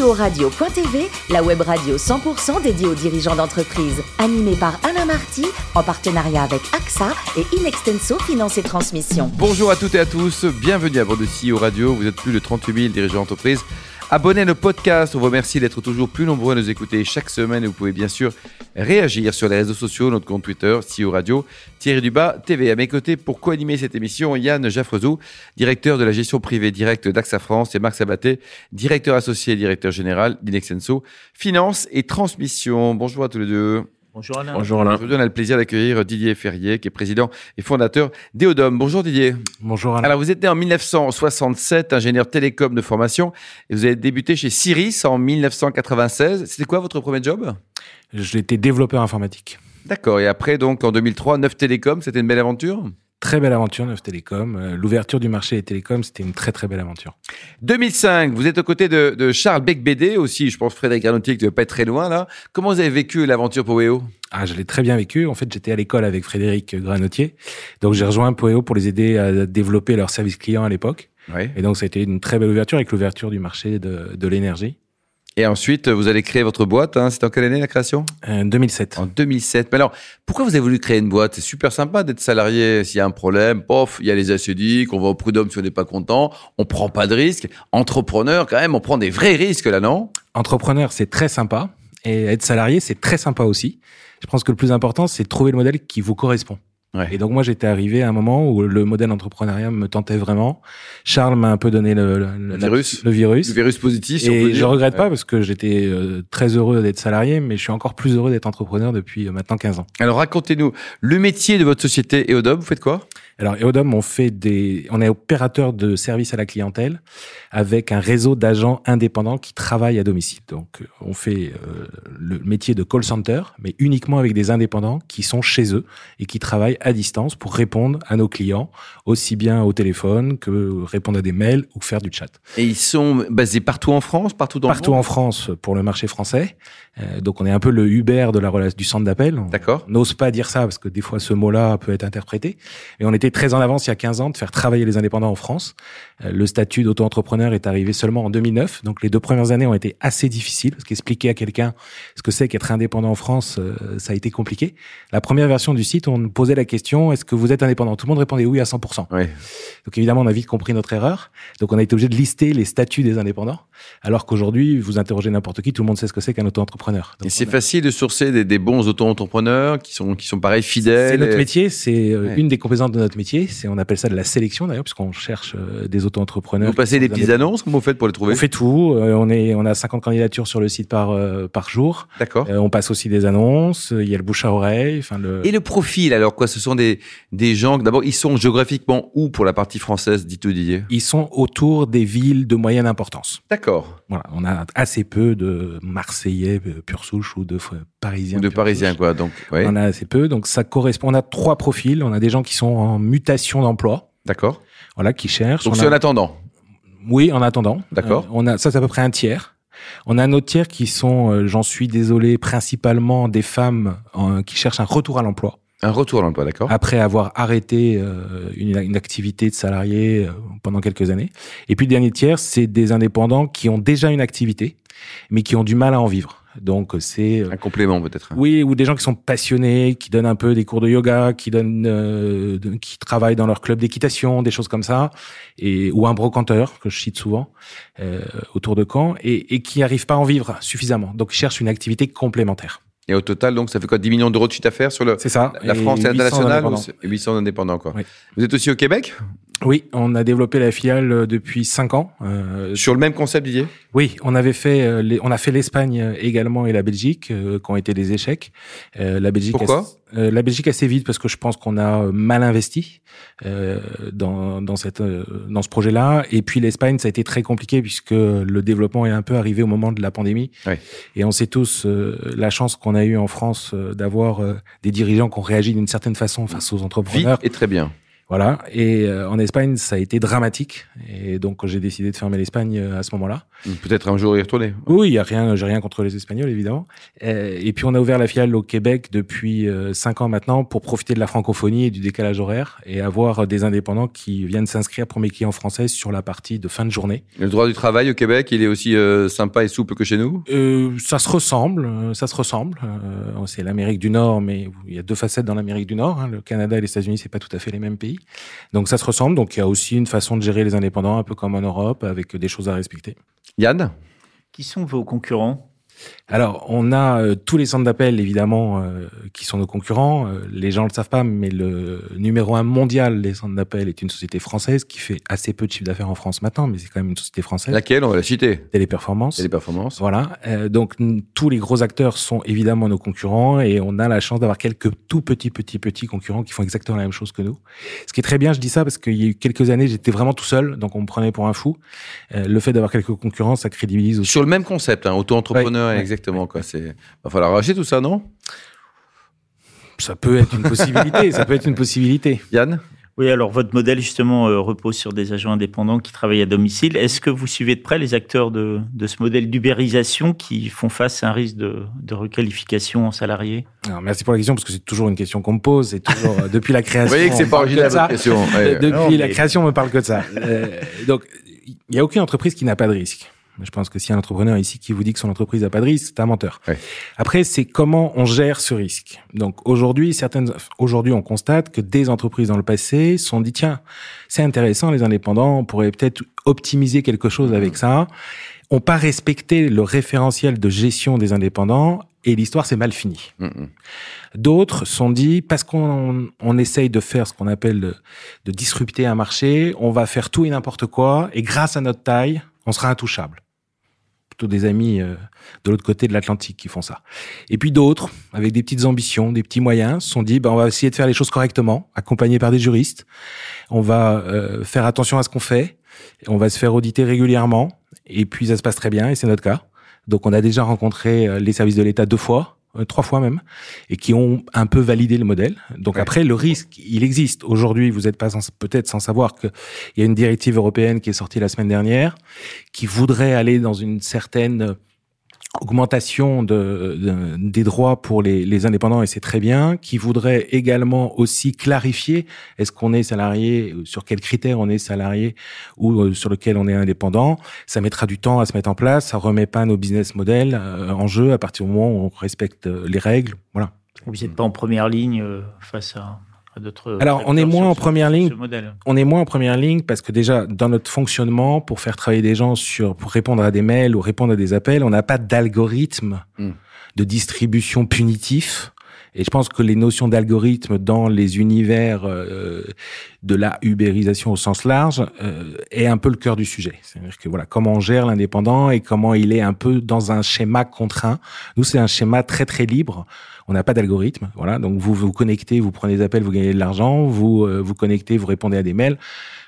CEO-radio.tv, la web radio 100% dédiée aux dirigeants d'entreprise. Animée par Alain Marty, en partenariat avec AXA et Inextenso Finance et Transmission. Bonjour à toutes et à tous, bienvenue à bord de CEO Radio. Vous êtes plus de 38 000 dirigeants d'entreprise. Abonnez nos podcasts, on vous remercie d'être toujours plus nombreux à nous écouter chaque semaine et vous pouvez bien sûr réagir sur les réseaux sociaux, notre compte Twitter, CEO Radio, Thierry Dubas, TV. À mes côtés, pour co-animer cette émission, Yann Jaffrezou, directeur de la gestion privée directe d'AXA France et Marc Sabaté, directeur associé et directeur général d'Inexenso, finance et transmission. Bonjour à tous les deux. Bonjour Alain. Bonjour Alain. Aujourd'hui, on a le plaisir d'accueillir Didier Ferrier, qui est président et fondateur d'Eodom. Bonjour Didier. Bonjour Alain. Alors, vous êtes né en 1967, ingénieur télécom de formation, et vous avez débuté chez Ciris en 1996. C'était quoi votre premier job? J'étais développeur informatique. D'accord. Et après, donc, en 2003, Neuf Télécom, c'était une belle aventure? Très belle aventure, Neuf Télécom. Euh, L'ouverture du marché des télécoms, c'était une très très belle aventure. 2005, vous êtes aux côtés de, de Charles Becbédé, aussi, je pense Frédéric Arnauty, qui ne pas être très loin là. Comment vous avez vécu l'aventure Poéo ah, je l'ai très bien vécu. En fait, j'étais à l'école avec Frédéric Granotier. Donc, j'ai rejoint Poéo pour les aider à développer leur service client à l'époque. Oui. Et donc, ça a été une très belle ouverture avec l'ouverture du marché de, de l'énergie. Et ensuite, vous allez créer votre boîte. Hein. C'est en quelle année la création? En 2007. En 2007. Mais alors, pourquoi vous avez voulu créer une boîte? C'est super sympa d'être salarié. S'il y a un problème, pof, il y a les assédiques, on va au prud'homme si on n'est pas content, on prend pas de risques. Entrepreneur, quand même, on prend des vrais risques là, non? Entrepreneur, c'est très sympa. Et être salarié, c'est très sympa aussi. Je pense que le plus important, c'est de trouver le modèle qui vous correspond. Ouais. Et donc moi j'étais arrivé à un moment où le modèle entrepreneuriat me tentait vraiment. Charles m'a un peu donné le, le, Le la- virus. le virus. Le virus positif, Et dire. je regrette Ouais. pas parce que j'étais euh, très heureux d'être salarié, mais je suis encore plus heureux d'être entrepreneur depuis euh, maintenant 15 ans. Alors, racontez-nous le métier de votre société Eodom. Vous faites quoi? Alors Eodom, on fait des, on est opérateur de services à la clientèle avec un réseau d'agents indépendants qui travaillent à domicile. Donc euh, on fait euh, le métier de call center, mais uniquement avec des indépendants qui sont chez eux et qui travaillent à distance pour répondre à nos clients, aussi bien au téléphone que répondre à des mails ou faire du chat. Et ils sont basés partout en France, partout dans Partout le en monde France pour le marché français. Euh, donc on est un peu le Uber de la relation du centre d'appel. D'accord. on n'ose pas dire ça parce que des fois ce mot-là peut être interprété. Et on était très en avance il y a 15 ans de faire travailler les indépendants en France. Euh, le statut d'auto-entrepreneur est arrivé seulement en 2009. Donc les deux premières années ont été assez difficiles parce qu'expliquer à quelqu'un ce que c'est qu'être indépendant en France, euh, ça a été compliqué. La première version du site, on posait la question est-ce que vous êtes indépendant? Tout le monde répondait oui à 100%. Oui. Donc évidemment, on a vite compris notre erreur. Donc on a été obligé de lister les statuts des indépendants. Alors qu'aujourd'hui, vous interrogez n'importe qui, tout le monde sait ce que c'est qu'un auto-entrepreneur. Et c'est a- facile de sourcer des, des bons auto-entrepreneurs qui sont, qui sont pareils, fidèles. C'est notre et- métier, c'est euh, Ouais. une des composantes de notre métier. C'est on appelle ça de la sélection d'ailleurs, puisqu'on cherche euh, des auto-entrepreneurs. Vous passez des petites annonces, comment vous faites pour les trouver On fait tout. euh, on est, on a 50 candidatures sur le site par euh, par jour. D'accord. On passe aussi des annonces. Il y a le bouche à oreille. Enfin le. Et le profil, alors quoi Ce sont des, des gens, d'abord, ils sont géographiquement où pour la partie française, dites-vous Didier Ils sont autour des villes de moyenne importance. D'accord. Voilà, on a assez peu de Marseillais pure souche ou de Parisiens. Ou de Parisiens, souche. quoi. Donc, ouais. On a assez peu, donc ça correspond. On a trois profils. On a des gens qui sont en mutation d'emploi, D'accord. voilà, qui cherchent. Donc, On c'est a- en attendant. Oui, en attendant. D'accord. Euh, on a ça, c'est à peu près un tiers. On a un autre tiers qui sont, euh, j'en suis désolé, principalement des femmes qui cherchent un retour à l'emploi Un retour à l'emploi, d'accord après avoir arrêté euh, une, une activité de salarié euh, pendant quelques années. Et puis le dernier tiers, c'est des indépendants qui ont déjà une activité, mais qui ont du mal à en vivre. Donc c'est euh, Un complément, peut-être. oui, ou des gens qui sont passionnés, qui donnent un peu des cours de yoga, qui donnent, euh, qui travaillent dans leur club d'équitation, des choses comme ça, et ou un brocanteur que je cite souvent euh, autour de Caen, et, et qui n'arrivent pas à en vivre suffisamment. Donc ils cherchent une activité complémentaire. Et au total, donc, ça fait quoi 10 millions d'euros de chiffre d'affaires sur le, C'est ça. la France et 800 l'international ou indépendants. c'est- 800 indépendants, quoi. Oui. Vous êtes aussi au Québec? Oui, on a développé la filiale euh, depuis cinq ans. Euh, Sur le même concept, Didier? Oui, on avait fait, euh, les- on a fait l'Espagne également et la Belgique, euh, qui ont été des échecs. Euh, la Belgique. Pourquoi? La Belgique assez vite parce que je pense qu'on a mal investi dans dans cette dans ce projet-là. Et puis l'Espagne, ça a été très compliqué puisque le développement est un peu arrivé au moment de la pandémie. Oui. Et on sait tous la chance qu'on a eu en France d'avoir des dirigeants qui ont réagi d'une certaine façon face aux Vite entrepreneurs. et très bien. Voilà. Et euh, en Espagne, ça a été dramatique. Et donc, j'ai décidé de fermer l'Espagne euh, à ce moment-là. Peut-être un jour y retourner. Oui, il y a rien, j'ai rien contre les Espagnols, évidemment. Euh, et puis, on a ouvert la filiale au Québec depuis cinq ans maintenant pour profiter de la francophonie et du décalage horaire et avoir des indépendants qui viennent s'inscrire pour mes clients français sur la partie de fin de journée. Le droit du travail au Québec, il est aussi sympa et souple que chez nous? Euh, Ça se ressemble, ça se ressemble. c'est l'Amérique du Nord, mais il y a deux facettes dans l'Amérique du Nord. Hein. Le Canada et les États-Unis, c'est pas tout à fait les mêmes pays. Donc ça se ressemble. Donc il y a aussi une façon de gérer les indépendants, un peu comme en Europe, avec des choses à respecter. Yann? Qui sont vos concurrents? Alors, on a euh, tous les centres d'appel, évidemment, euh, qui sont nos concurrents. Euh, les gens ne le savent pas, mais le numéro un mondial des centres d'appel est une société française qui fait assez peu de chiffre d'affaires en France maintenant, mais c'est quand même une société française. Laquelle? On va la citer. Téléperformance. Téléperformance. Voilà. donc, tous les gros acteurs sont évidemment nos concurrents et on a la chance d'avoir quelques tout petits, petits, petits concurrents qui font exactement la même chose que nous. Ce qui est très bien, je dis ça parce qu'il y a eu quelques années, j'étais vraiment tout seul, donc on me prenait pour un fou. le fait d'avoir quelques concurrents, ça crédibilise aussi. Sur le même concept, hein, auto-entrepreneur exactement. Quoi. C'est, va falloir arracher tout ça, non? Ça peut être une possibilité. ça peut être une possibilité. Yann? Oui, alors votre modèle justement euh, repose sur des agents indépendants qui travaillent à domicile. Est-ce que vous suivez de près les acteurs de, de ce modèle d'ubérisation qui font face à un risque de, de requalification en salariés alors, Merci pour la question parce que c'est toujours une question qu'on me pose. C'est toujours euh, depuis la création. Vous voyez que c'est pas original votre question. Depuis la création, on me parle que de ça. Euh, donc, il n'y a aucune entreprise qui n'a pas de risque. Je pense que s'il y a un entrepreneur ici qui vous dit que son entreprise n'a pas de risque, c'est un menteur. Après, c'est comment on gère ce risque. Donc aujourd'hui, certaines, aujourd'hui, on constate que des entreprises dans le passé sont dit tiens, c'est intéressant, les indépendants, on pourrait peut-être optimiser quelque chose avec ça. On pas respecté le référentiel de gestion des indépendants et l'histoire s'est mal finie. D'autres sont dit parce qu'on on essaye de faire ce qu'on appelle de, de disrupter un marché, on va faire tout et n'importe quoi et grâce à notre taille, on sera intouchable des amis euh, de l'autre côté de l'Atlantique qui font ça. Et puis d'autres, avec des petites ambitions, des petits moyens, se sont dit, ben, on va essayer de faire les choses correctement, accompagnés par des juristes. On va euh, faire attention à ce qu'on fait. On va se faire auditer régulièrement. Et puis ça se passe très bien, et c'est notre cas. Donc on a déjà rencontré euh, les services de l'État deux fois. Euh, trois fois même, et qui ont un peu validé le modèle. Donc après, le risque, il existe. Aujourd'hui, vous n'êtes pas peut-être sans savoir qu'il y a une directive européenne qui est sortie la semaine dernière, qui voudrait aller dans une certaine augmentation de, des droits pour les, les indépendants et c'est très bien, qui voudrait également aussi clarifier est-ce qu'on est salarié, sur quels critères on est salarié ou euh, sur lequel on est indépendant. Ça mettra du temps à se mettre en place, ça remet pas nos business models euh, en jeu à partir du moment où on respecte euh, les règles. Voilà. Vous n'êtes pas en première ligne face à alors, on est moins en première ligne. On est moins en première ligne parce que déjà dans notre fonctionnement, pour faire travailler des gens sur, pour répondre à des mails ou répondre à des appels, on n'a pas d'algorithme hmm. de distribution punitif. Et je pense que les notions d'algorithme dans les univers euh, de la ubérisation au sens large euh, est un peu le cœur du sujet. C'est-à-dire que voilà, comment on gère l'indépendant et comment il est un peu dans un schéma contraint. Nous, c'est un schéma très très libre on n'a pas d'algorithme. Voilà, donc vous vous connectez, vous prenez des appels, vous gagnez de l'argent. Vous euh, vous connectez, vous répondez à des mails.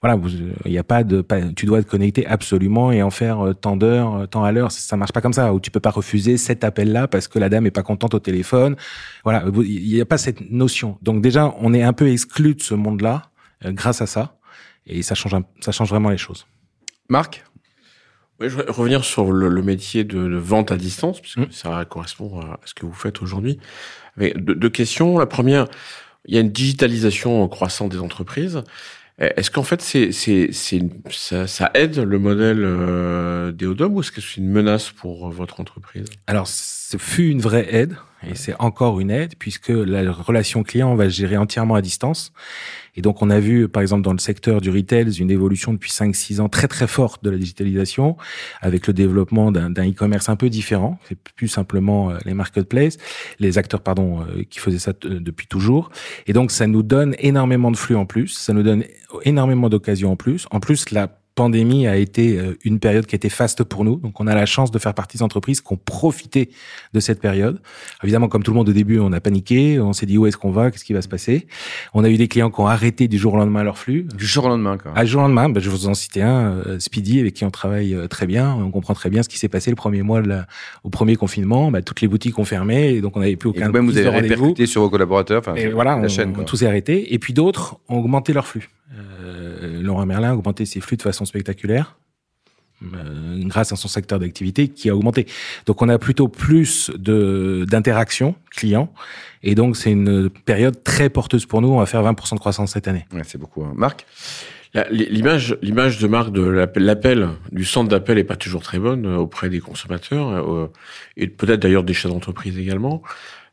Voilà, il n'y a pas de, tu dois te connecter absolument et en faire euh, tant d'heures, euh, tant à l'heure. Ça marche pas comme ça. Ou tu peux pas refuser cet appel-là parce que la dame est pas contente au téléphone. Voilà, il n'y a pas cette notion. Donc déjà, on est un peu exclu de ce monde-là grâce à ça, et ça change, ça change vraiment les choses. Marc? Je voudrais revenir sur le, métier de, vente à distance, puisque mmh. ça correspond à ce que vous faites aujourd'hui. Avec deux, questions. La première, il y a une digitalisation croissante des entreprises. Est-ce qu'en fait, c'est, c'est, c'est ça, ça, aide le modèle euh, d'Eodom ou est-ce que c'est une menace pour votre entreprise? Alors, ce fut une vraie aide et c'est encore une aide puisque la relation client on va gérer entièrement à distance. Et donc, on a vu, par exemple, dans le secteur du retail, une évolution depuis 5-6 ans très, très forte de la digitalisation avec le développement d'un e-commerce un peu différent. C'est plus simplement euh, les marketplaces, les acteurs, pardon, euh, qui faisaient ça euh, depuis toujours. Et donc, ça nous donne énormément de flux en plus. Ça nous donne énormément d'occasions en plus. En plus, la pandémie a été euh, une période qui a été faste pour nous. Donc, on a la chance de faire partie des entreprises qui ont profité de cette période. Évidemment, comme tout le monde au début, on a paniqué, on s'est dit où est-ce qu'on va, qu'est-ce qui va se passer? On a eu des clients qui ont arrêté du jour au lendemain leur flux. Du jour au lendemain, quoi. Ah, du jour au lendemain, ben, je vous en citer un, euh, Speedy, avec qui on travaille euh, très bien. On comprend très bien ce qui s'est passé le premier mois de la, au premier confinement. Ben, toutes les boutiques ont fermé, et donc on n'avait plus aucun Et même vous avez répercuté sur vos collaborateurs, enfin, Et voilà, la on, chaîne, quoi. tout s'est arrêté. Et puis d'autres ont augmenté leur flux. Euh, Laurent Merlin a augmenté ses flux de façon spectaculaire. euh, grâce à son secteur d'activité qui a augmenté. Donc on a plutôt plus de d'interactions clients et donc c'est une période très porteuse pour nous. On va faire 20% de croissance cette année. Ouais, c'est beaucoup. hein. Marc? L'image, l'image de marque de l'appel, du centre d'appel est pas toujours très bonne euh, auprès des consommateurs euh, et peut-être d'ailleurs des chefs d'entreprise également,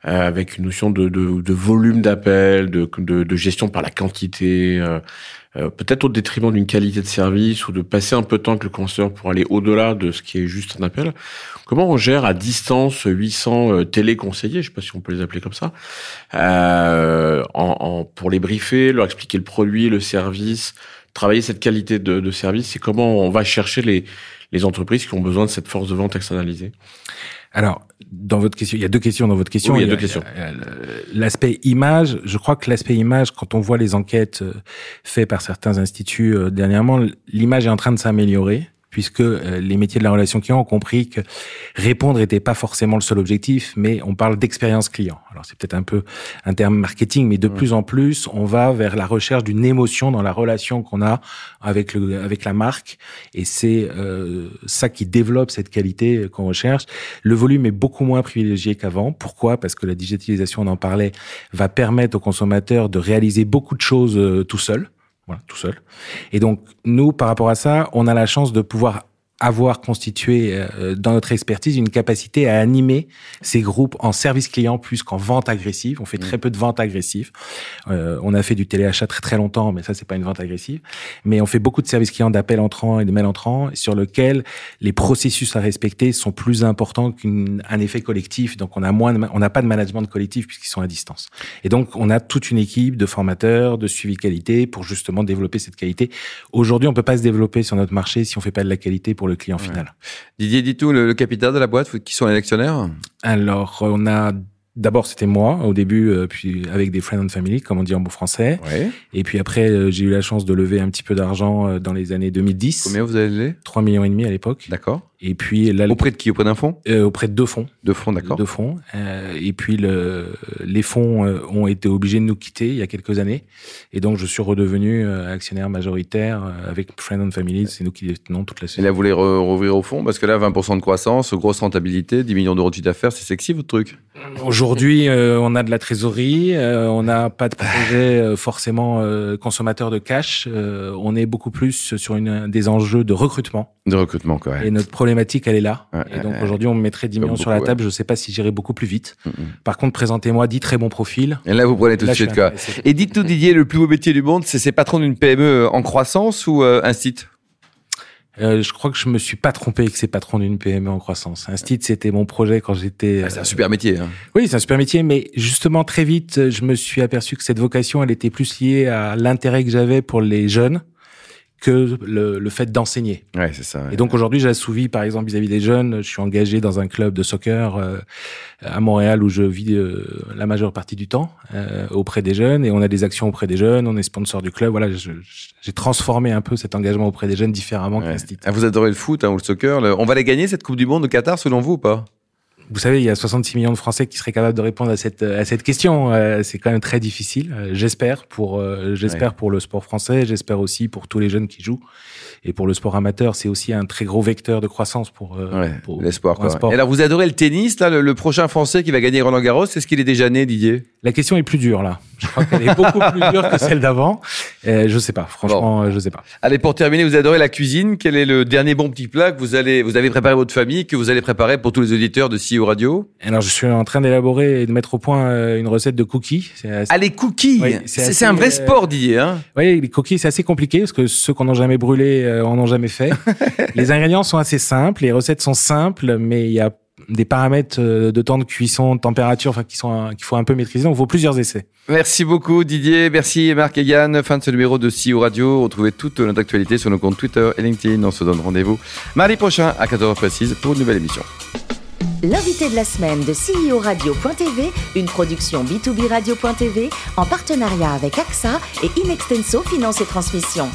avec une notion de, de, de volume d'appel, de, de, de gestion par la quantité, euh, euh, peut-être au détriment d'une qualité de service ou de passer un peu de temps avec le consommateur pour aller au-delà de ce qui est juste un appel. Comment on gère à distance 800 euh, téléconseillers, je sais pas si on peut les appeler comme ça, euh, en, en- pour les briefer, leur expliquer le produit, le service, travailler cette qualité de, de service et comment on va chercher les, les entreprises qui ont besoin de cette force de vente externalisée. Alors, dans votre question, il y a deux questions dans votre question. Oui, il y a deux questions. il y a le- L'aspect image, je crois que l'aspect image, quand on voit les enquêtes euh, faites par certains instituts euh, dernièrement, l'image est en train de s'améliorer puisque euh, les métiers de la relation client ont compris que répondre n'était pas forcément le seul objectif, mais on parle d'expérience client. Alors c'est peut-être un peu un terme marketing, mais de plus en plus, on va vers la recherche d'une émotion dans la relation qu'on a avec le avec la marque, et c'est euh, ça qui développe cette qualité qu'on recherche. Le volume est beaucoup moins privilégié qu'avant. Pourquoi? Parce que la digitalisation, on en parlait, va permettre aux consommateurs de réaliser beaucoup de choses euh, tout seul. Voilà, tout seul. Et donc, nous, par rapport à ça, on a la chance de pouvoir avoir constitué euh, dans notre expertise une capacité à animer ces groupes en service client plus qu'en vente agressive. On fait très peu de vente agressive. Euh, on a fait du téléachat très très longtemps, mais ça c'est pas une vente agressive. Mais on fait beaucoup de services clients d'appels entrants et de mails entrants sur lequel les processus à respecter sont plus importants qu'un effet collectif. Donc on a moins, de on n'a pas de management collectif puisqu'ils sont à distance. Et donc on a toute une équipe de formateurs, de suivi qualité pour justement développer cette qualité. Aujourd'hui, on peut pas se développer sur notre marché si on fait pas de la qualité pour le client final. Didier Ditou, le, le capital de la boîte, qui sont les actionnaires? Alors, on a d'abord c'était moi au début, euh, puis avec des friends and family, comme on dit en bon français. Et puis après, euh, j'ai eu la chance de lever un petit peu d'argent euh, dans les années 2010. Combien vous avez levé? 3 millions et demi à l'époque. D'accord. Et puis là, Auprès de qui? Auprès d'un fonds euh, auprès de deux fonds. De fonds, d'accord. Deux fonds. Euh, et puis le, les fonds euh, ont été obligés de nous quitter il y a quelques années. Et donc je suis redevenu actionnaire majoritaire avec Friends and Family. C'est nous qui détenons toute la Et société. là, vous voulez rouvrir au fond? Parce que là, 20% de croissance, grosse rentabilité, 10 millions d'euros de chiffre d'affaires, c'est sexy votre truc? Aujourd'hui, euh, on a de la trésorerie, on n'a pas de projet forcément consommateur de cash. on est beaucoup plus sur une, des enjeux de recrutement. De recrutement, quoi. Et notre problématique, elle est là. Ouais, et donc ouais, aujourd'hui, on me mettrait 10 Comme millions sur la table. Je ne sais pas si j'irai beaucoup plus vite. Mhm. Par contre, présentez-moi 10 très bons profils. Et là, vous prenez tout de suite, quoi. Et dites-nous, Didier, le plus beau métier du monde, c'est patron d'une PME en croissance ou euh, un site? Euh, je crois que je me suis pas trompé avec ces patrons d'une PME en croissance. Instit, c'était mon projet quand j'étais. Ah, C'est un super métier. Hein. Oui, c'est un super métier, mais justement très vite, je me suis aperçu que cette vocation, elle était plus liée à l'intérêt que j'avais pour les jeunes que le, le fait d'enseigner. Ouais, c'est ça. ouais. Et donc aujourd'hui, j'assouvis, par exemple, vis-à-vis des jeunes. Je suis engagé dans un club de soccer euh, à Montréal où je vis euh, la majeure partie du temps euh, auprès des jeunes et on a des actions auprès des jeunes. On est sponsor du club. Voilà, j'ai transformé un peu cet engagement auprès des jeunes différemment Ouais. Ah, vous adorez le foot hein, ou le soccer. le- On va les gagner cette Coupe du Monde au Qatar selon vous ou pas? Vous savez, il y a 66 millions de Français qui seraient capables de répondre à cette à cette question. Euh, c'est quand même très difficile. Euh, j'espère pour euh, j'espère pour le sport français. J'espère aussi pour tous les jeunes qui jouent. Et pour le sport amateur, c'est aussi un très gros vecteur de croissance pour, euh, Ouais, pour- l'espoir. quoi. sport. Et alors, vous adorez le tennis, là, le, le prochain Français qui va gagner Roland Garros, est-ce qu'il est déjà né, Didier? La question est plus dure là. Je crois qu'elle est beaucoup plus dure que celle d'avant. Euh, je sais pas. Franchement, euh, je sais pas. Allez, pour terminer, vous adorez la cuisine. Quel est le dernier bon petit plat que vous allez, vous avez préparé votre famille, que vous allez préparer pour tous les auditeurs de CEO Radio? Alors, je suis en train d'élaborer et de mettre au point euh, une recette de cookies. Assez- Ah, les cookies Oui, C'est un vrai euh, sport, Didier. Hein Oui, les cookies, c'est assez compliqué parce que ceux qu'on n'a jamais brûlés euh, en ont jamais fait. les ingrédients sont assez simples, les recettes sont simples, mais il y a des paramètres euh, de temps de cuisson, de température, enfin qui sont qu'il faut un peu maîtriser. Donc, il faut plusieurs essais. Merci beaucoup Didier, merci Marc et Yann. Fin de ce numéro de CEO Radio. Retrouvez toute notre actualité sur nos comptes Twitter et LinkedIn. On se donne rendez-vous mardi prochain à 14h précise pour une nouvelle émission. L'invité de la semaine de CEO Radio.tv, une production B2B Radio.tv en partenariat avec AXA et Inextenso Finance et Transmission.